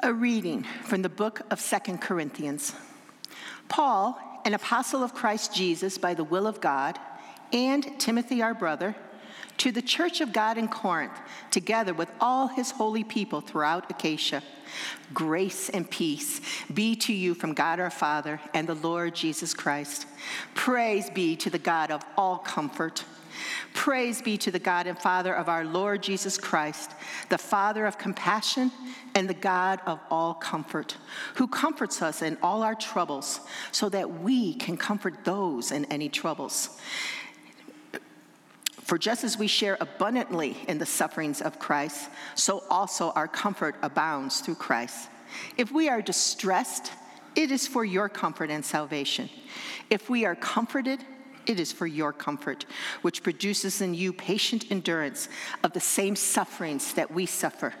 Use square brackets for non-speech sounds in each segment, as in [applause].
A reading from the book of Second Corinthians. Paul, an apostle of Christ Jesus by the will of God, and Timothy, our brother, to the church of God in Corinth, together with all his holy people throughout Achaia. Grace and peace be to you from God our Father and the Lord Jesus Christ. Praise be to the God of all comfort. Praise be to the God and Father of our Lord Jesus Christ, the Father of compassion and the God of all comfort, who comforts us in all our troubles, so that we can comfort those in any troubles. For just as we share abundantly in the sufferings of Christ, so also our comfort abounds through Christ. If we are distressed, it is for your comfort and salvation. If we are comforted, it is for your comfort, which produces in you patient endurance of the same sufferings that we suffer.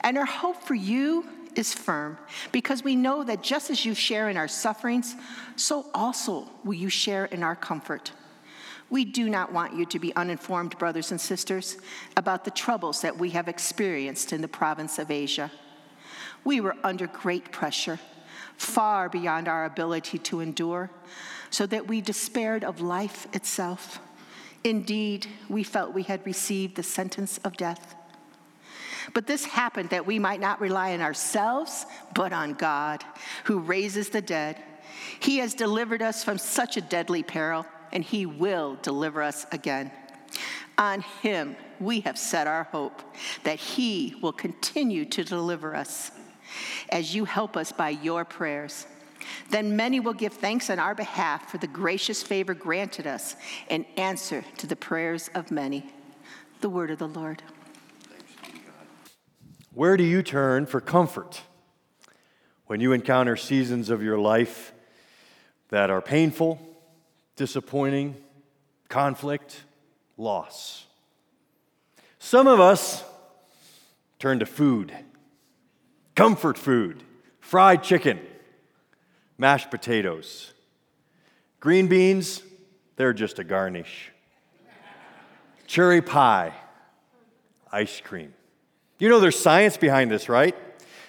And our hope for you is firm, because we know that just as you share in our sufferings, so also will you share in our comfort. We do not want you to be uninformed, brothers and sisters, about the troubles that we have experienced in the province of Asia. We were under great pressure, far beyond our ability to endure so that we despaired of life itself. Indeed, we felt we had received the sentence of death. But this happened that we might not rely on ourselves, but on God, who raises the dead. He has delivered us from such a deadly peril, and He will deliver us again. On Him we have set our hope that He will continue to deliver us as you help us by your prayers. Then many will give thanks on our behalf for the gracious favor granted us in answer to the prayers of many. The word of the Lord. Where do you turn for comfort when you encounter seasons of your life that are painful, disappointing, conflict, loss? Some of us turn to food, comfort food, fried chicken mashed potatoes. Green beans, they're just a garnish. Cherry pie, ice cream. You know, there's science behind this, right?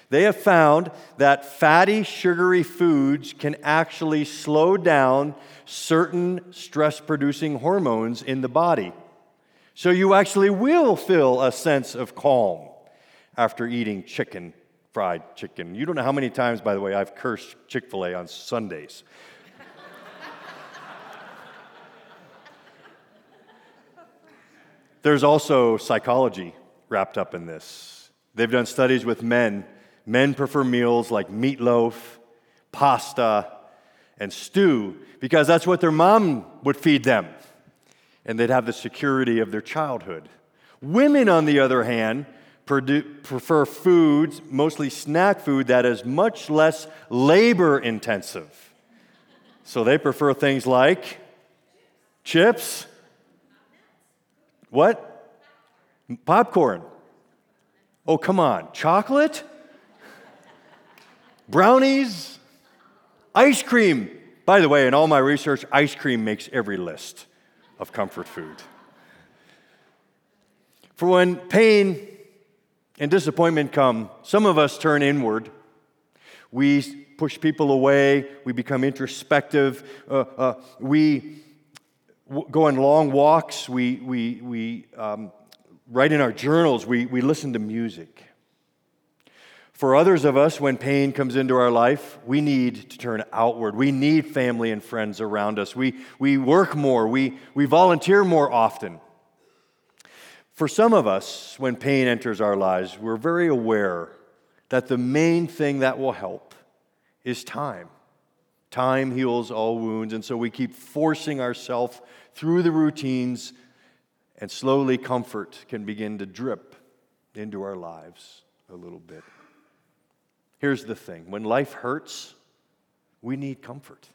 They have found that fatty, sugary foods can actually slow down certain stress producing hormones in the body. So you actually will feel a sense of calm after eating chicken fried chicken. You don't know how many times, by the way, I've cursed Chick fil A on Sundays. There's also psychology wrapped up in this. They've done studies with men. Men prefer meals like meatloaf, pasta, and stew because that's what their mom would feed them. And they'd have the security of their childhood. Women, on the other hand, prefer foods, mostly snack food, that is much less labor intensive. So they prefer things like chips. What? Popcorn. Oh, come on. Chocolate? Brownies? Ice cream. By the way, in all my research, ice cream makes every list of comfort food. For when pain and disappointment come, some of us turn inward. We push people away. We become introspective. Uh, uh, we w- go on long walks. We, we, we um, write in our journals. We, we listen to music. For others of us, when pain comes into our life, we need to turn outward. We need family and friends around us. We, we work more. We, we volunteer more often. For some of us, when pain enters our lives, we're very aware that the main thing that will help is time. Time heals all wounds, and so we keep forcing ourselves through the routines, and slowly comfort can begin to drip into our lives a little bit. Here's the thing when life hurts, we need comfort.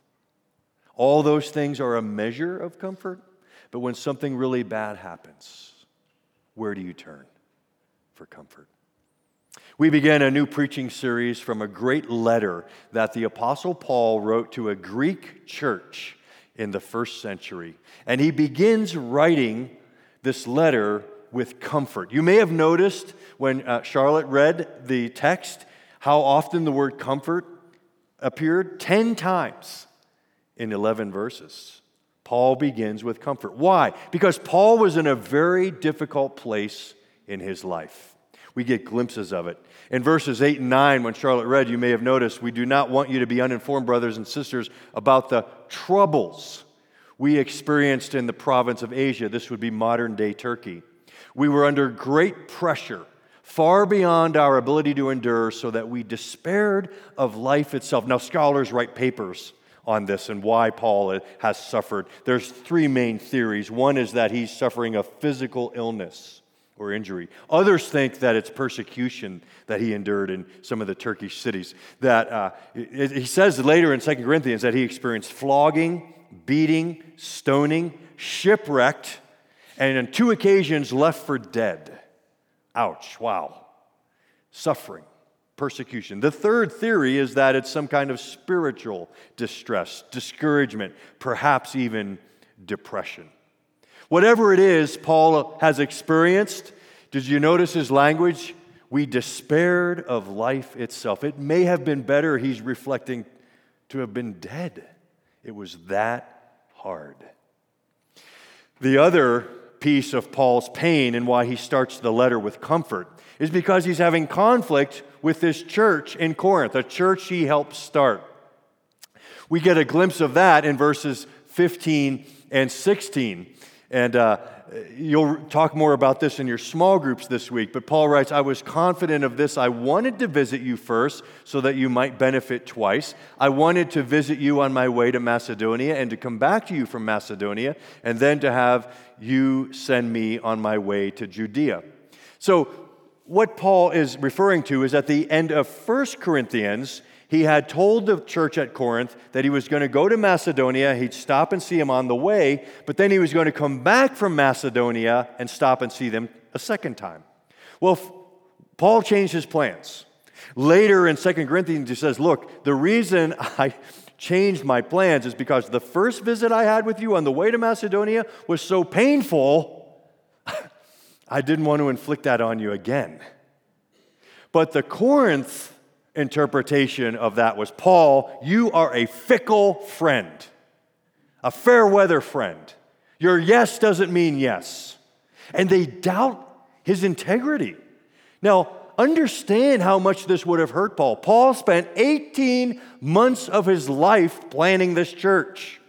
All those things are a measure of comfort, but when something really bad happens, where do you turn for comfort? We begin a new preaching series from a great letter that the Apostle Paul wrote to a Greek church in the first century. And he begins writing this letter with comfort. You may have noticed when uh, Charlotte read the text, How often the word comfort appeared? 10 times in 11 verses. Paul begins with comfort. Why? Because Paul was in a very difficult place in his life. We get glimpses of it. In verses 8 and 9, when Charlotte read, you may have noticed, we do not want you to be uninformed, brothers and sisters, about the troubles we experienced in the province of Asia. This would be modern day Turkey. We were under great pressure, far beyond our ability to endure, so that we despaired of life itself. Now, scholars write papers on this and why Paul has suffered. There's three main theories. One is that he's suffering a physical illness or injury. Others think that it's persecution that he endured in some of the Turkish cities. That uh, he says later in 2 Corinthians that he experienced flogging, beating, stoning, shipwrecked, and on two occasions left for dead. Ouch, wow. Suffering, persecution. The third theory is that it's some kind of spiritual distress, discouragement, perhaps even depression. Whatever it is Paul has experienced, did you notice his language? We despaired of life itself. It may have been better, he's reflecting, to have been dead. It was that hard. The other piece of Paul's pain and why he starts the letter with comfort is because he's having conflict with this church in Corinth, a church he helped start. We get a glimpse of that in verses 15 and 16. And uh, you'll talk more about this in your small groups this week. But Paul writes, I was confident of this. I wanted to visit you first so that you might benefit twice. I wanted to visit you on my way to Macedonia and to come back to you from Macedonia, and then to have you send me on my way to Judea. So, what Paul is referring to is at the end of 1 Corinthians, he had told the church at Corinth that he was going to go to Macedonia, he'd stop and see them on the way, but then he was going to come back from Macedonia and stop and see them a second time. Well, Paul changed his plans. Later in 2 Corinthians, he says, Look, the reason I changed my plans is because the first visit I had with you on the way to Macedonia was so painful, I didn't want to inflict that on you again. But the Corinth interpretation of that was Paul, you are a fickle friend, a fair weather friend. Your yes doesn't mean yes. And they doubt his integrity. Now, understand how much this would have hurt Paul. Paul spent 18 months of his life planning this church.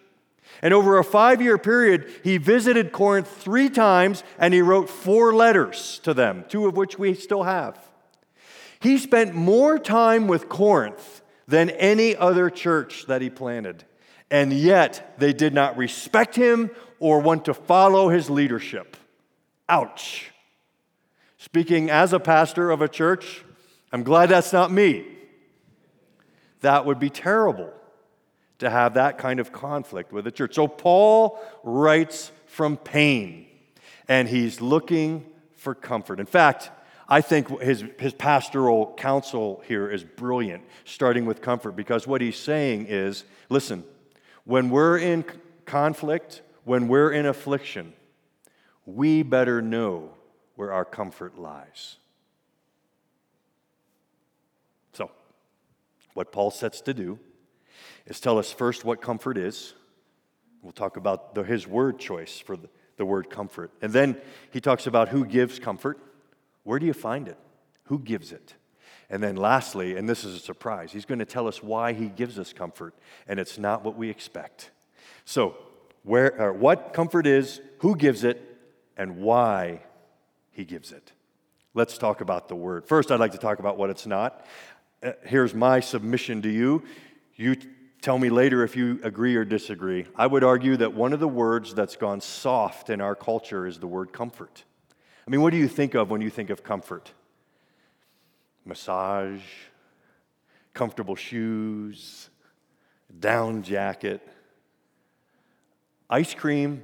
And over a five year period, he visited Corinth three times and he wrote four letters to them, two of which we still have. He spent more time with Corinth than any other church that he planted, and yet they did not respect him or want to follow his leadership. Ouch. Speaking as a pastor of a church, I'm glad that's not me. That would be terrible to have that kind of conflict with the church. So Paul writes from pain, and he's looking for comfort. In fact, I think his, his pastoral counsel here is brilliant, starting with comfort, because what he's saying is listen, when we're in conflict, when we're in affliction, we better know where our comfort lies. So, what Paul sets to do is tell us first what comfort is. We'll talk about the, his word choice for the, the word comfort. And then he talks about who gives comfort. Where do you find it? Who gives it? And then lastly, and this is a surprise, he's going to tell us why he gives us comfort, and it's not what we expect. So, where, uh, what comfort is, who gives it, and why he gives it. Let's talk about the word. First, I'd like to talk about what it's not. Uh, here's my submission to you. You tell me later if you agree or disagree. I would argue that one of the words that's gone soft in our culture is the word comfort. I mean, what do you think of when you think of comfort? Massage, comfortable shoes, down jacket, ice cream.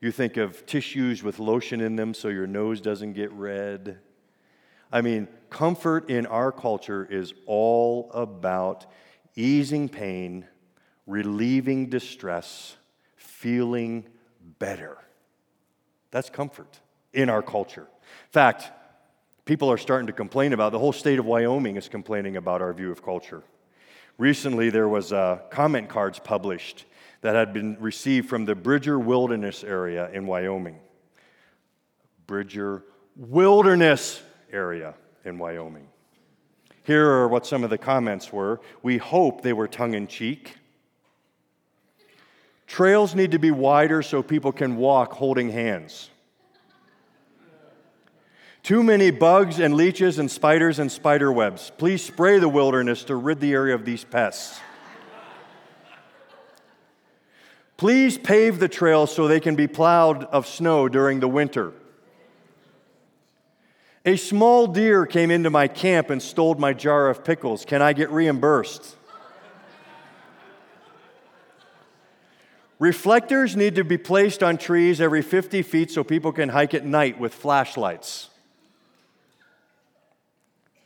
You think of tissues with lotion in them so your nose doesn't get red. I mean, comfort in our culture is all about easing pain, relieving distress, feeling better. That's comfort in our culture. In fact, people are starting to complain about. The whole state of Wyoming is complaining about our view of culture. Recently, there was uh, comment cards published that had been received from the Bridger Wilderness area in Wyoming. Bridger Wilderness area in Wyoming. Here are what some of the comments were. We hope they were tongue in cheek. Trails need to be wider so people can walk holding hands. Too many bugs and leeches and spiders and spider webs. Please spray the wilderness to rid the area of these pests. Please pave the trails so they can be plowed of snow during the winter. A small deer came into my camp and stole my jar of pickles. Can I get reimbursed? Reflectors need to be placed on trees every 50 feet so people can hike at night with flashlights.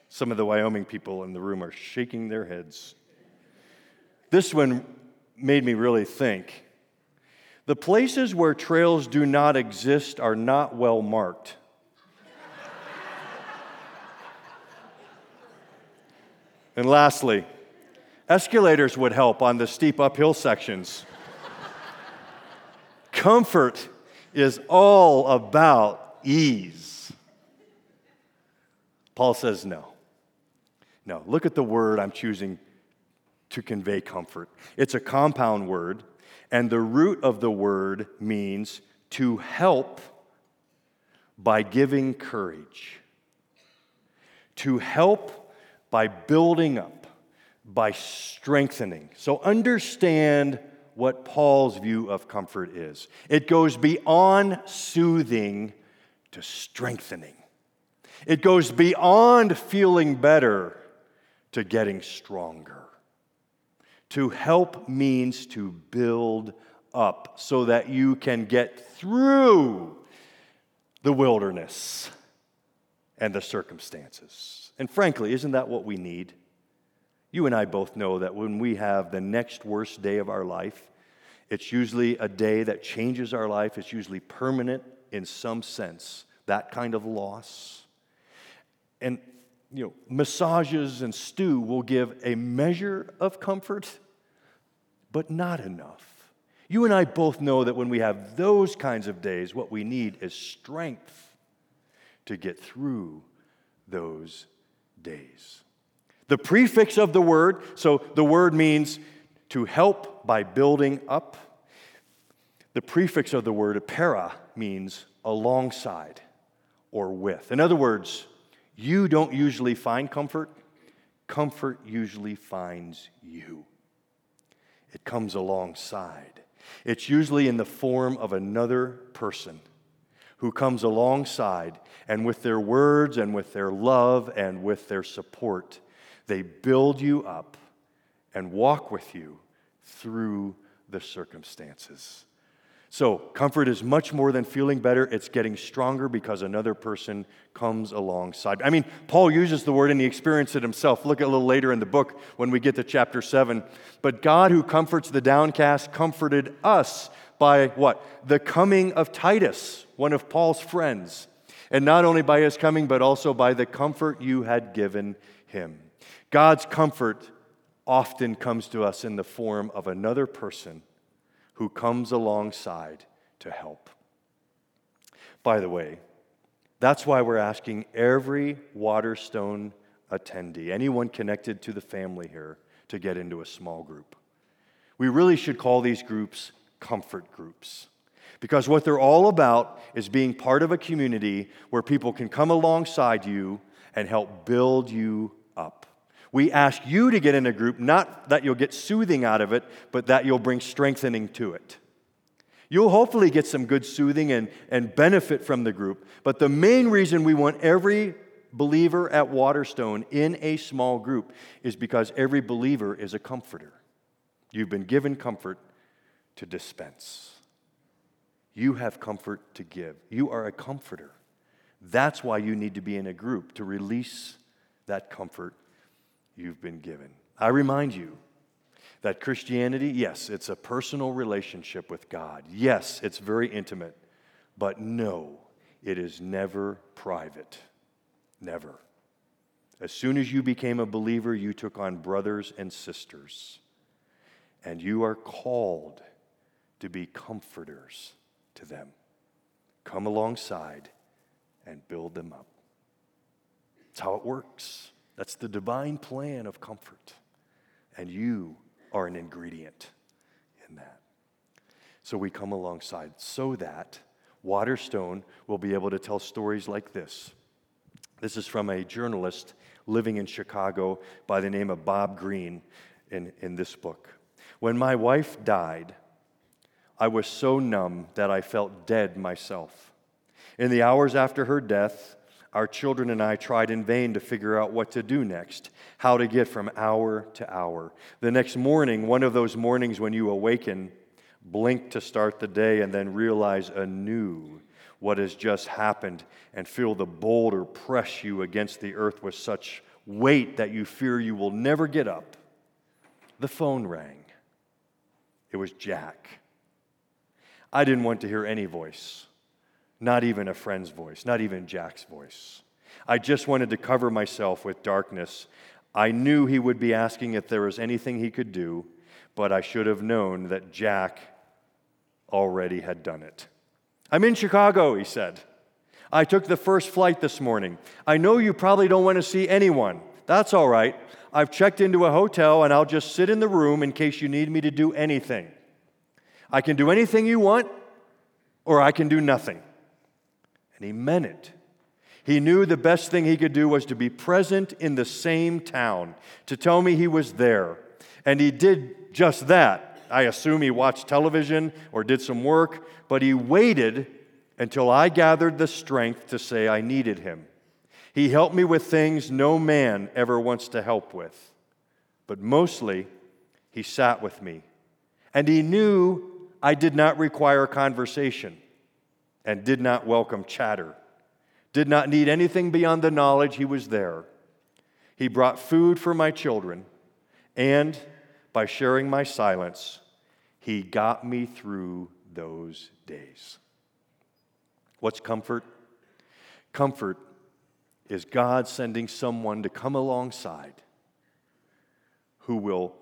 Some of the Wyoming people in the room are shaking their heads. This one made me really think. The places where trails do not exist are not well marked. And lastly, escalators would help on the steep uphill sections. [laughs] Comfort is all about ease. Paul says no. No, look at the word I'm choosing to convey comfort. It's a compound word, and the root of the word means to help by giving courage, to help by building up, by strengthening. So understand what Paul's view of comfort is it goes beyond soothing to strengthening, it goes beyond feeling better to getting stronger. To help means to build up so that you can get through the wilderness and the circumstances. And frankly, isn't that what we need? You and I both know that when we have the next worst day of our life, it's usually a day that changes our life. It's usually permanent in some sense, that kind of loss. And you know, massages and stew will give a measure of comfort, but not enough. You and I both know that when we have those kinds of days, what we need is strength to get through those days. The prefix of the word, so the word means to help by building up. The prefix of the word, para, means alongside or with. In other words, you don't usually find comfort, comfort usually finds you. It comes alongside. It's usually in the form of another person who comes alongside, and with their words and with their love and with their support, they build you up and walk with you through the circumstances. So, comfort is much more than feeling better. It's getting stronger because another person comes alongside. I mean, Paul uses the word and he experienced it himself. Look a little later in the book when we get to chapter 7. But God, who comforts the downcast, comforted us by what? The coming of Titus, one of Paul's friends. And not only by his coming, but also by the comfort you had given him. God's comfort often comes to us in the form of another person who comes alongside to help. By the way, that's why we're asking every Waterstone attendee, anyone connected to the family here, to get into a small group. We really should call these groups comfort groups. Because what they're all about is being part of a community where people can come alongside you and help build you up. We ask you to get in a group, not that you'll get soothing out of it, but that you'll bring strengthening to it. You'll hopefully get some good soothing and, and benefit from the group. But the main reason we want every believer at Waterstone in a small group is because every believer is a comforter. You've been given comfort to dispense. You have comfort to give. You are a comforter. That's why you need to be in a group to release that comfort you've been given. I remind you that Christianity, yes, it's a personal relationship with God. Yes, it's very intimate. But no, it is never private. Never. As soon as you became a believer, you took on brothers and sisters, and you are called to be comforters to them. Come alongside and build them up. That's how it works. That's the divine plan of comfort. And you are an ingredient in that. So we come alongside so that Waterstone will be able to tell stories like this. This is from a journalist living in Chicago by the name of Bob Greene in, in this book. When my wife died, I was so numb that I felt dead myself. In the hours after her death, our children and I tried in vain to figure out what to do next, how to get from hour to hour. The next morning, one of those mornings when you awaken, blink to start the day, and then realize anew what has just happened and feel the boulder press you against the earth with such weight that you fear you will never get up. The phone rang. It was Jack. I didn't want to hear any voice, not even a friend's voice, not even Jack's voice. I just wanted to cover myself with darkness. I knew he would be asking if there was anything he could do, but I should have known that Jack already had done it. I'm in Chicago, he said. I took the first flight this morning. I know you probably don't want to see anyone. That's all right. I've checked into a hotel and I'll just sit in the room in case you need me to do anything. I can do anything you want, or I can do nothing. And he meant it. He knew the best thing he could do was to be present in the same town, to tell me he was there. And he did just that. I assume he watched television or did some work, but he waited until I gathered the strength to say I needed him. He helped me with things no man ever wants to help with. But mostly, he sat with me. And he knew I did not require conversation and did not welcome chatter, did not need anything beyond the knowledge he was there. He brought food for my children, and by sharing my silence, he got me through those days. What's comfort? Comfort is God sending someone to come alongside who will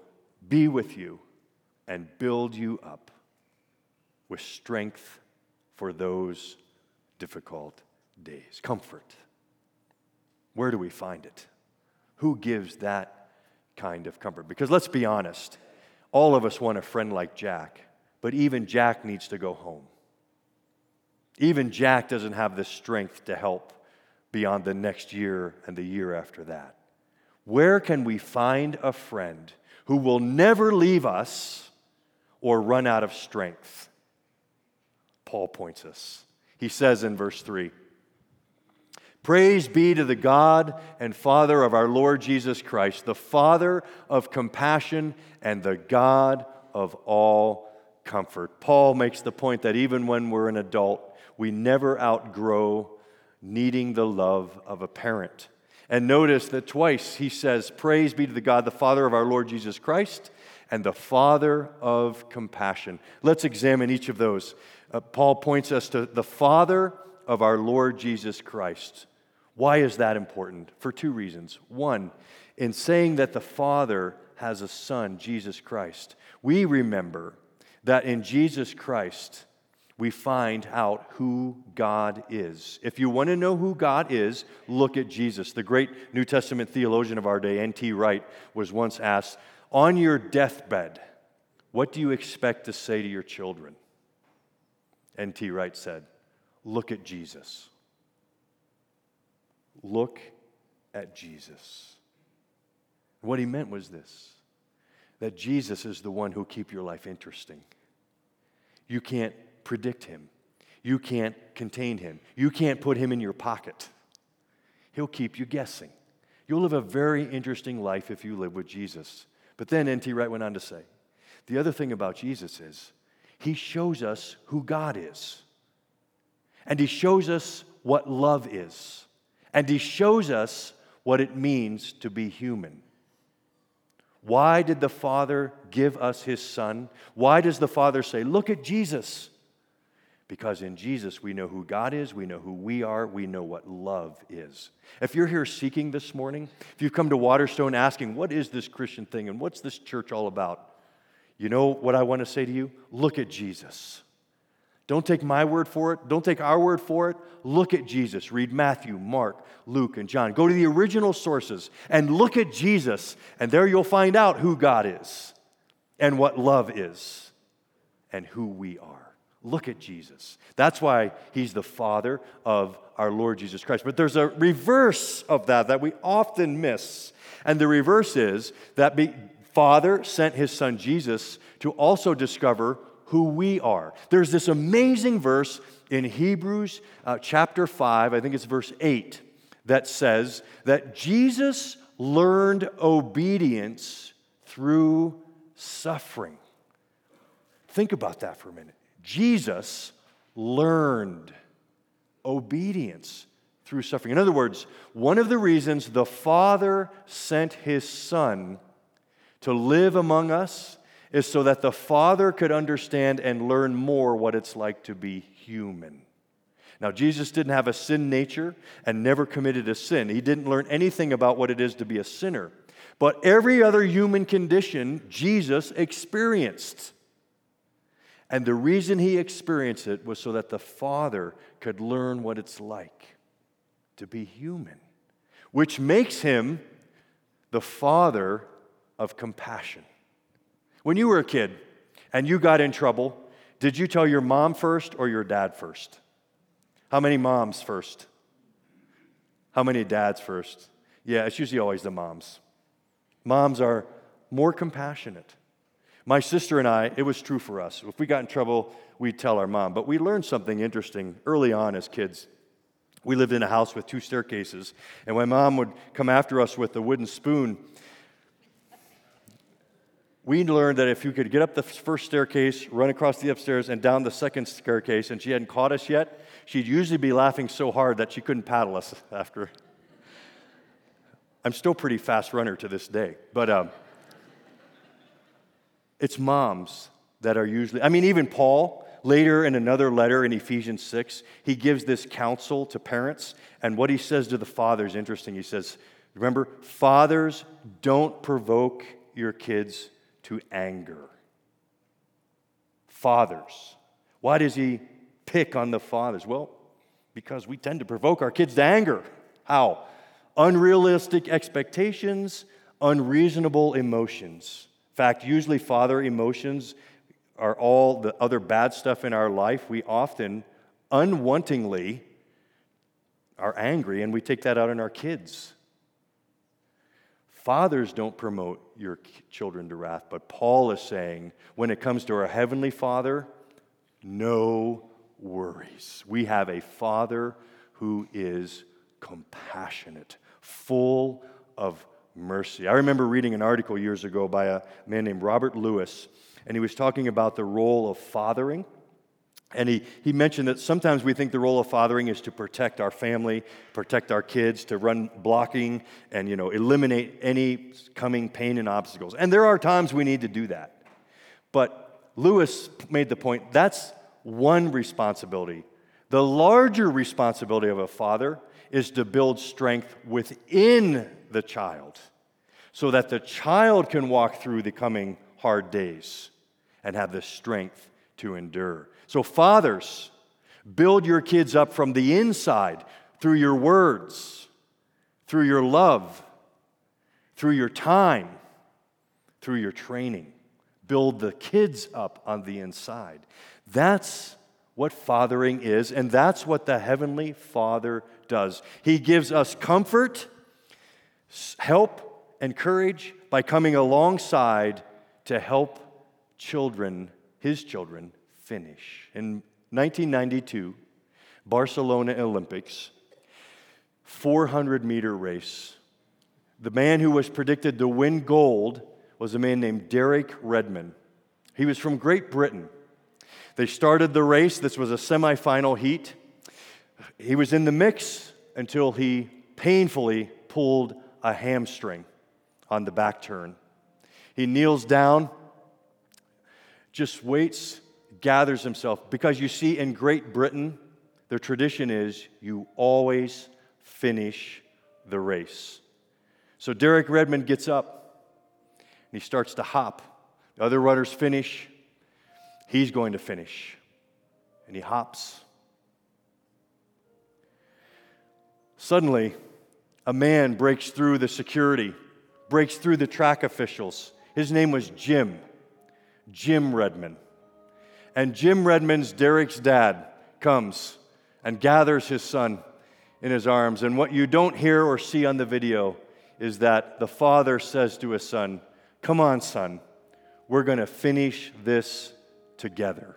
be with you and build you up with strength for those difficult days. Comfort. Where do we find it? Who gives that kind of comfort? Because let's be honest. All of us want a friend like Jack, but even Jack needs to go home. Even Jack doesn't have the strength to help beyond the next year and the year after that. Where can we find a friend who will never leave us or run out of strength? Paul points us. He says in verse 3 Praise be to the God and Father of our Lord Jesus Christ, the Father of compassion and the God of all comfort. Paul makes the point that even when we're an adult, we never outgrow needing the love of a parent. And notice that twice he says, Praise be to the God, the Father of our Lord Jesus Christ, and the Father of compassion. Let's examine each of those. Uh, Paul points us to the Father of our Lord Jesus Christ. Why is that important? For two reasons. One, in saying that the Father has a Son, Jesus Christ, we remember that in Jesus Christ, we find out who God is. If you want to know who God is, look at Jesus. The great New Testament theologian of our day, N.T. Wright, was once asked, On your deathbed, what do you expect to say to your children? N.T. Wright said, Look at Jesus. Look at Jesus. What he meant was this that Jesus is the one who will keep your life interesting. You can't predict him. You can't contain him. You can't put him in your pocket. He'll keep you guessing. You'll live a very interesting life if you live with Jesus. But then N.T. Wright went on to say the other thing about Jesus is he shows us who God is, and he shows us what love is. And he shows us what it means to be human. Why did the Father give us his Son? Why does the Father say, Look at Jesus? Because in Jesus, we know who God is, we know who we are, we know what love is. If you're here seeking this morning, if you've come to Waterstone asking, what is this Christian thing and what's this church all about? You know what I want to say to you? Look at Jesus. Don't take my word for it. Don't take our word for it. Look at Jesus. Read Matthew, Mark, Luke, and John. Go to the original sources and look at Jesus, and there you'll find out who God is and what love is and who we are. Look at Jesus. That's why he's the Father of our Lord Jesus Christ. But there's a reverse of that that we often miss. And the reverse is that be, Father sent his son Jesus to also discover who we are. There's this amazing verse in Hebrews uh, chapter 5, I think it's verse 8, that says that Jesus learned obedience through suffering. Think about that for a minute. Jesus learned obedience through suffering. In other words, one of the reasons the Father sent his Son to live among us is so that the Father could understand and learn more what it's like to be human. Now, Jesus didn't have a sin nature and never committed a sin. He didn't learn anything about what it is to be a sinner. But every other human condition, Jesus experienced. And the reason he experienced it was so that the Father could learn what it's like to be human, which makes him the Father of compassion. When you were a kid and you got in trouble, did you tell your mom first or your dad first? How many moms first? How many dads first? Yeah, it's usually always the moms. Moms are more compassionate. My sister and I, it was true for us. If we got in trouble, we'd tell our mom. But we learned something interesting early on as kids. We lived in a house with two staircases, and my mom would come after us with a wooden spoon. We learned that if you could get up the first staircase, run across the upstairs, and down the second staircase, and she hadn't caught us yet, she'd usually be laughing so hard that she couldn't paddle us [laughs] after. I'm still pretty fast runner to this day, but. Um, it's moms that are usually, I mean, even Paul, later in another letter in Ephesians 6, he gives this counsel to parents. And what he says to the fathers, interesting. He says, Remember, fathers, don't provoke your kids to anger. Fathers. Why does he pick on the fathers? Well, because we tend to provoke our kids to anger. How? Unrealistic expectations, unreasonable emotions In fact, usually father emotions are all the other bad stuff in our life. We often unwantingly are angry and we take that out on our kids. Fathers don't promote your children to wrath, but Paul is saying when it comes to our heavenly Father, no worries. We have a Father who is compassionate, full of mercy. I remember reading an article years ago by a man named Robert Lewis, and he was talking about the role of fathering. And he, he mentioned that sometimes we think the role of fathering is to protect our family, protect our kids, to run blocking and you know, eliminate any coming pain and obstacles. And there are times we need to do that. But Lewis made the point that's one responsibility. The larger responsibility of a father is to build strength within the child so that the child can walk through the coming hard days and have the strength to endure. So, fathers, build your kids up from the inside through your words, through your love, through your time, through your training. Build the kids up on the inside. That's what fathering is, and that's what the Heavenly Father does. He gives us comfort help and courage by coming alongside to help children, his children, finish. In 1992, Barcelona Olympics, 400 meter race. The man who was predicted to win gold was a man named Derek Redmond. He was from Great Britain. They started the race. This was a semifinal heat. He was in the mix until he painfully pulled a hamstring on the back turn. He kneels down, just waits, gathers himself. Because you see, in Great Britain, their tradition is you always finish the race. So Derek Redmond gets up and he starts to hop. The other runners finish. He's going to finish. And he hops. Suddenly, a man breaks through the security, breaks through the track officials. His name was Jim, Jim Redmond. And Jim Redmond's Derek's dad comes and gathers his son in his arms. And what you don't hear or see on the video is that the father says to his son, Come on, son, we're going to finish this together.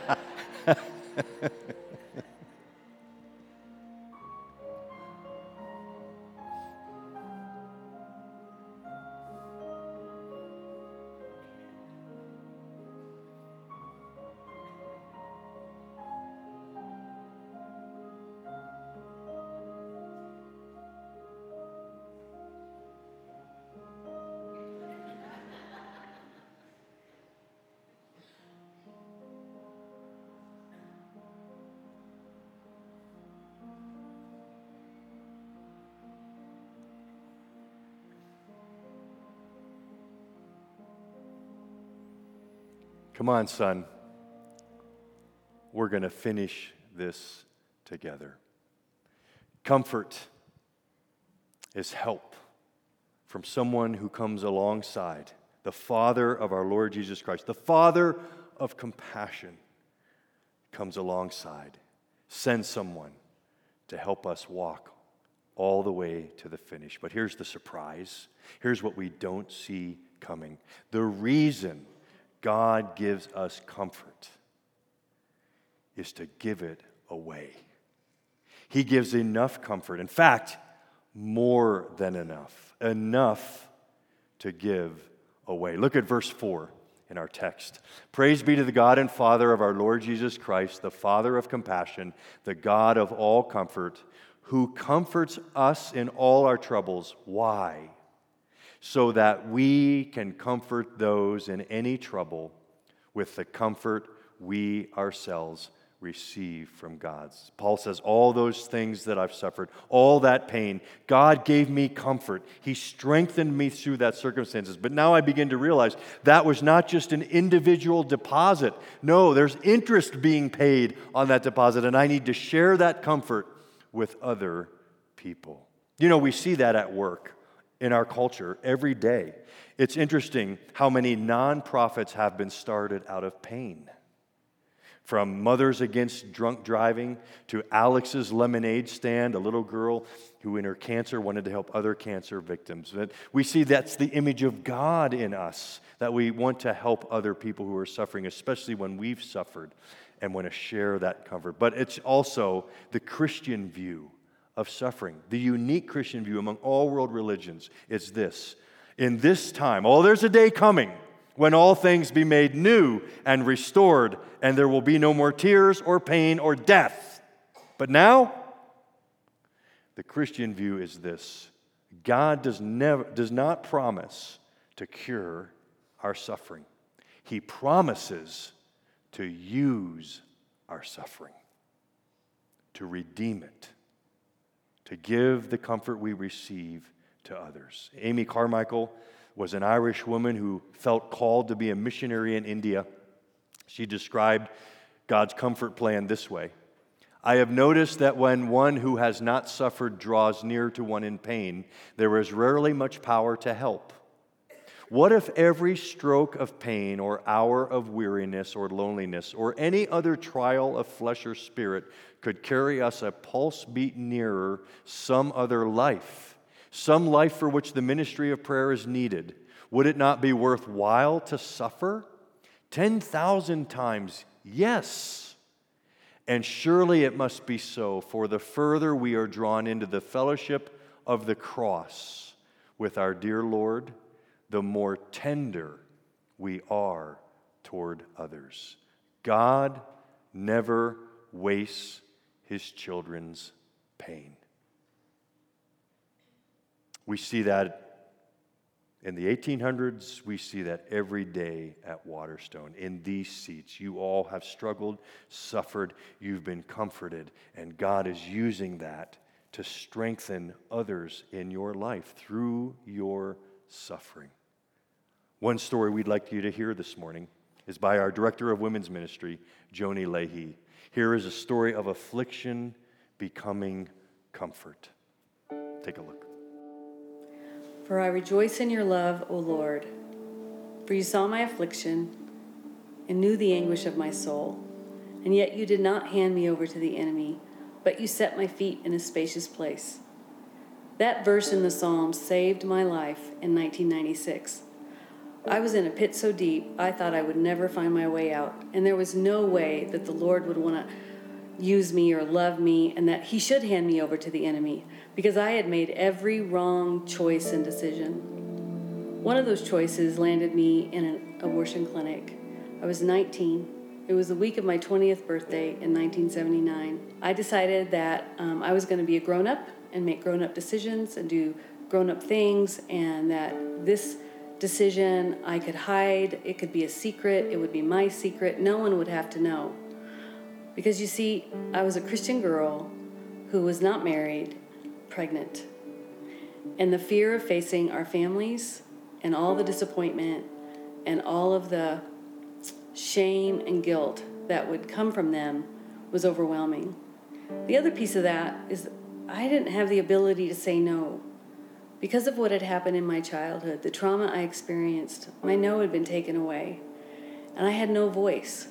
Come on, son. We're going to finish this together. Comfort is help from someone who comes alongside the Father of our Lord Jesus Christ, the Father of compassion, comes alongside, sends someone to help us walk all the way to the finish. But here's the surprise. Here's what we don't see coming. The reason God gives us comfort is to give it away. He gives enough comfort. In fact, more than enough. Enough to give away. Look at verse 4 in our text. Praise be to the God and Father of our Lord Jesus Christ, the Father of compassion, the God of all comfort, who comforts us in all our troubles. Why? So that we can comfort those in any trouble with the comfort we ourselves receive from God. Paul says, All those things that I've suffered, all that pain, God gave me comfort. He strengthened me through that circumstances. But now I begin to realize that was not just an individual deposit. No, there's interest being paid on that deposit, and I need to share that comfort with other people. You know, we see that at work in our culture every day. It's interesting how many nonprofits have been started out of pain. From Mothers Against Drunk Driving to Alex's Lemonade Stand, a little girl who, in her cancer, wanted to help other cancer victims. We see that's the image of God in us, that we want to help other people who are suffering, especially when we've suffered, and want to share that comfort. But it's also the Christian view of suffering. The unique Christian view among all world religions is this In this time, oh, there's a day coming when all things be made new and restored, and there will be no more tears or pain or death. But now, the Christian view is this God does, never, does not promise to cure our suffering, He promises to use our suffering, to redeem it to give the comfort we receive to others. Amy Carmichael was an Irish woman who felt called to be a missionary in India. She described God's comfort plan this way I have noticed that when one who has not suffered draws near to one in pain, there is rarely much power to help. What if every stroke of pain or hour of weariness or loneliness or any other trial of flesh or spirit could carry us a pulse beat nearer some other life, some life for which the ministry of prayer is needed? Would it not be worthwhile to suffer? 10,000 times, yes. And surely it must be so, for the further we are drawn into the fellowship of the cross with our dear Lord the more tender we are toward others. God never wastes his children's pain. We see that in the 1800s, we see that every day at Waterstone. In these seats, you all have struggled, suffered, you've been comforted, and God is using that to strengthen others in your life through your suffering. One story we'd like you to hear this morning is by our director of women's ministry, Joni Leahy. Here is a story of affliction becoming comfort. Take a look. For I rejoice in your love, O Lord. For you saw my affliction and knew the anguish of my soul. And yet you did not hand me over to the enemy, but you set my feet in a spacious place. That verse in the Psalms saved my life in 1996. I was in a pit so deep, I thought I would never find my way out, and there was no way that the Lord would want to use me or love me, and that He should hand me over to the enemy because I had made every wrong choice and decision. One of those choices landed me in an abortion clinic. I was 19. It was the week of my 20th birthday in 1979. I decided that um, I was going to be a grown up and make grown up decisions and do grown up things, and that this decision I could hide, it could be a secret, it would be my secret, no one would have to know. Because you see, I was a Christian girl who was not married pregnant. And the fear of facing our families and all the disappointment and all of the shame and guilt that would come from them was overwhelming. The other piece of that is I didn't have the ability to say no. Because of what had happened in my childhood, the trauma I experienced, my no had been taken away. And I had no voice.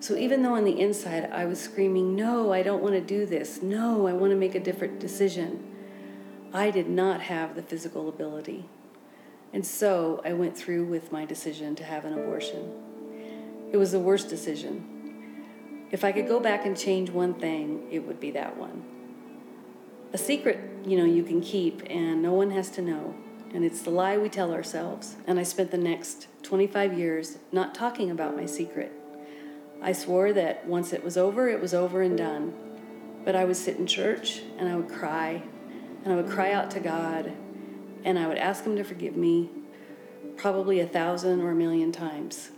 So even though on the inside I was screaming, No, I don't want to do this. No, I want to make a different decision. I did not have the physical ability. And so I went through with my decision to have an abortion. It was the worst decision. If I could go back and change one thing, it would be that one. A secret, you know, you can keep and no one has to know. And it's the lie we tell ourselves. And I spent the next 25 years not talking about my secret. I swore that once it was over, it was over and done. But I would sit in church and I would cry and I would cry out to God and I would ask Him to forgive me probably a thousand or a million times.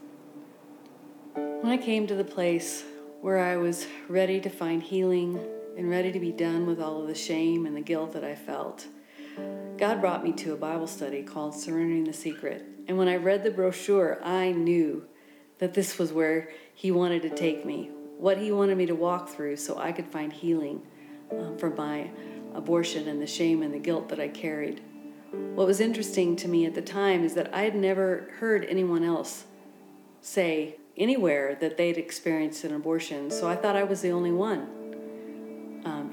When I came to the place where I was ready to find healing and ready to be done with all of the shame and the guilt that I felt, God brought me to a Bible study called Surrendering the Secret. And when I read the brochure, I knew that this was where He wanted to take me, what He wanted me to walk through so I could find healing um, for my abortion and the shame and the guilt that I carried. What was interesting to me at the time is that I had never heard anyone else say anywhere that they'd experienced an abortion, so I thought I was the only one.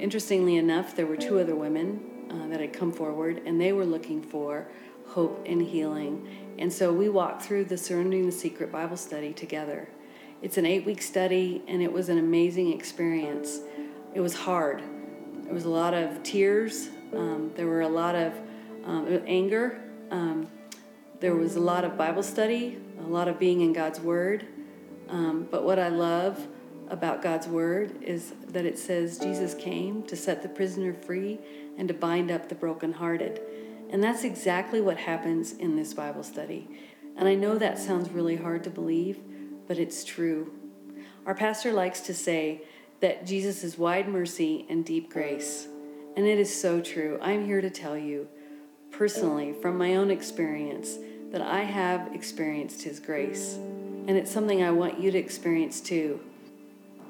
Interestingly enough, there were two other women uh, that had come forward, and they were looking for hope and healing. And so we walked through the Surrendering the Secret Bible study together. It's an eight week study, and it was an amazing experience. It was hard. There was a lot of tears. Um, there were a lot of um, anger. Um, there was a lot of Bible study, a lot of being in God's Word. Um, but what I love about God's Word is that it says Jesus came to set the prisoner free and to bind up the brokenhearted. And that's exactly what happens in this Bible study. And I know that sounds really hard to believe, but it's true. Our pastor likes to say that Jesus is wide mercy and deep grace. And it is so true. I'm here to tell you, personally, from my own experience, that I have experienced His grace. And it's something I want you to experience too.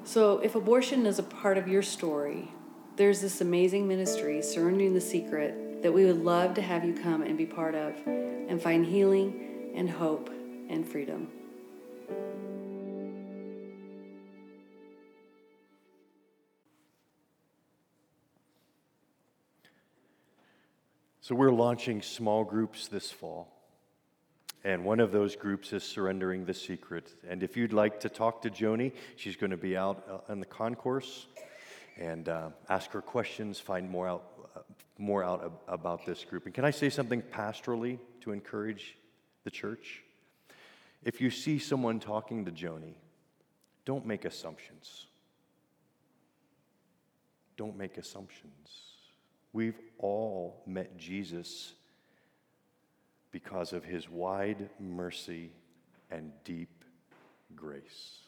So, if abortion is a part of your story, there's this amazing ministry, Surrendering the Secret, that we would love to have you come and be part of and find healing and hope and freedom. So, we're launching small groups this fall. And one of those groups is Surrendering the Secret. And if you'd like to talk to Joni, she's going to be out uh, in the concourse and uh, ask her questions, find more out, uh, more out about this group. And can I say something pastorally to encourage the church? if you see someone talking to Joni, don't make assumptions. Don't make assumptions. We've all met Jesus because of his wide mercy and deep grace.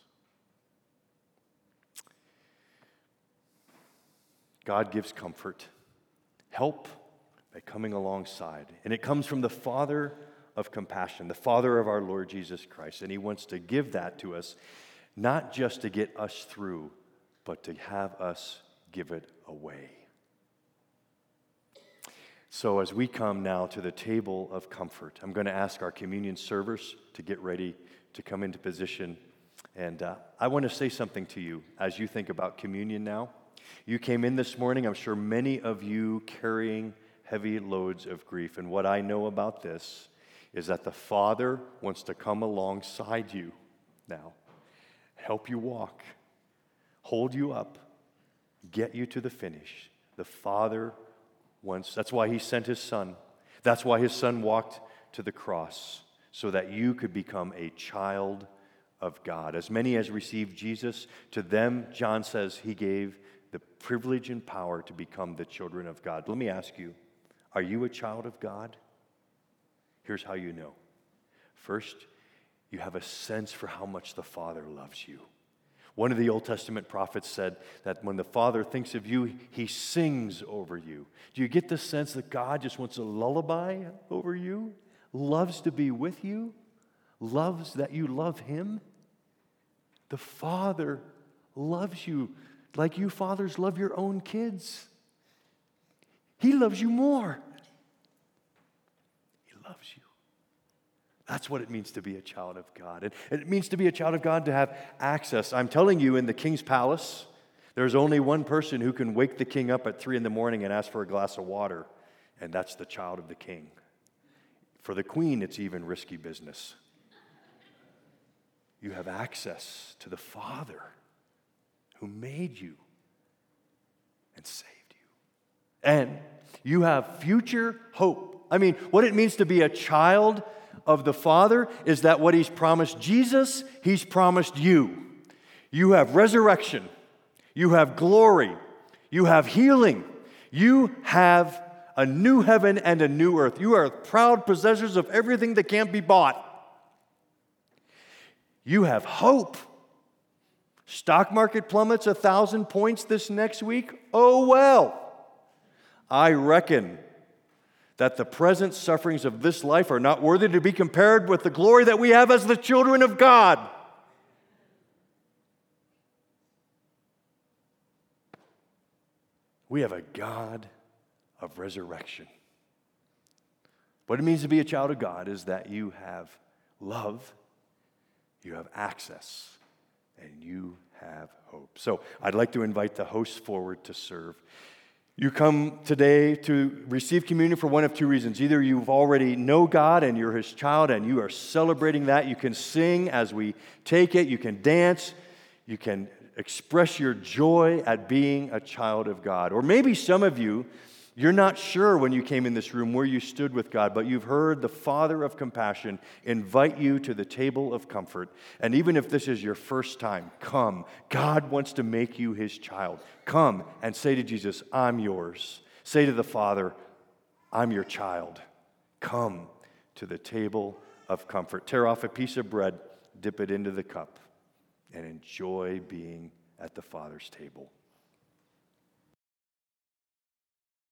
God gives comfort, help by coming alongside. And it comes from the Father of compassion, the Father of our Lord Jesus Christ. And He wants to give that to us, not just to get us through, but to have us give it away. So, as we come now to the table of comfort, I'm going to ask our communion servers to get ready to come into position. And uh, I want to say something to you as you think about communion now. You came in this morning, I'm sure many of you carrying heavy loads of grief. And what I know about this is that the Father wants to come alongside you now, help you walk, hold you up, get you to the finish. The Father wants, that's why He sent His Son. That's why His Son walked to the cross, so that you could become a child of God. As many as received Jesus, to them, John says, He gave the privilege and power to become the children of God. Let me ask you are you a child of God? Here's how you know. First, you have a sense for how much the Father loves you. One of the Old Testament prophets said that when the Father thinks of you, he sings over you. Do you get the sense that God just wants a lullaby over you? Loves to be with you? Loves that you love him? The Father loves you like you fathers love your own kids. He loves you more. He loves you. That's what it means to be a child of God. And it means to be a child of God to have access. I'm telling you, in the king's palace, there's only one person who can wake the king up at three in the morning and ask for a glass of water, and that's the child of the king. For the queen, it's even risky business. You have access to the Father who made you and saved you. And you have future hope. I mean, what it means to be a child of the Father is that what He's promised Jesus, He's promised you. You have resurrection, you have glory, you have healing, you have a new heaven and a new earth. You are proud possessors of everything that can't be bought. You have hope. Stock market plummets a thousand points this next week? Oh well. I reckon that the present sufferings of this life are not worthy to be compared with the glory that we have as the children of God. We have a God of resurrection. What it means to be a child of God is that you have love, you have access, and you have hope. So I'd like to invite the hosts forward to serve. You come today to receive communion for one of two reasons. Either you've already know God and you're his child and you are celebrating that. You can sing as we take it, you can dance, you can express your joy at being a child of God. Or maybe some of you you're not sure when you came in this room where you stood with God, but you've heard the Father of compassion invite you to the table of comfort. And even if this is your first time, come. God wants to make you his child. Come and say to Jesus, I'm yours. Say to the Father, I'm your child. Come to the table of comfort. Tear off a piece of bread, dip it into the cup, and enjoy being at the Father's table.